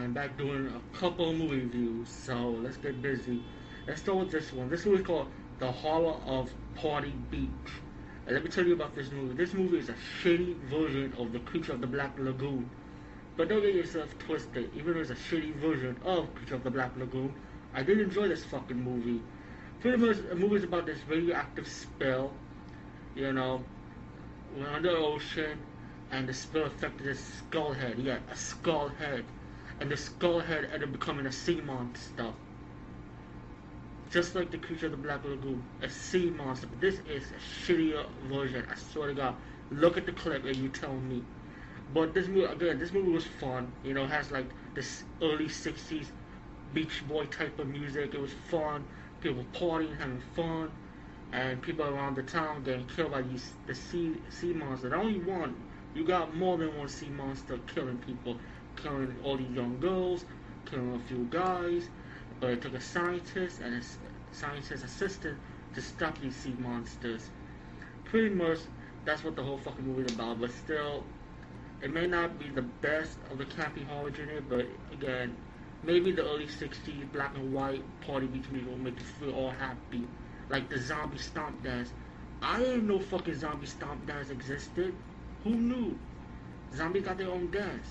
I'm back doing a couple movie reviews, so let's get busy. Let's start with this one. This movie is called The Horror of Party Beach. And let me tell you about this movie. This movie is a shitty version of The Creature of the Black Lagoon. But don't get yourself twisted. Even though it's a shitty version of Creature of the Black Lagoon, I did enjoy this fucking movie. Pretty much, the movie is about this radioactive spill. You know, we're under the ocean, and the spill affected his skull head. Yeah, a skull head and the skull head ended up becoming a sea monster. Just like the creature of the Black Lagoon, a sea monster. But this is a shittier version. I swear to God. Look at the clip and you tell me. But this movie, again, this movie was fun. You know, has like this early 60s Beach Boy type of music. It was fun. People partying, having fun. And people around the town getting killed by these the sea sea monster. Not only one, you got more than one sea monster killing people killing all these young girls, killing a few guys, but it took a scientist and a scientist assistant to stop these sea monsters. Pretty much, that's what the whole fucking movie is about, but still, it may not be the best of the campy horror genre, but again, maybe the early 60s black and white party beach movie will make you feel all happy. Like the zombie stomp dance. I didn't know fucking zombie stomp dance existed. Who knew? Zombies got their own dance.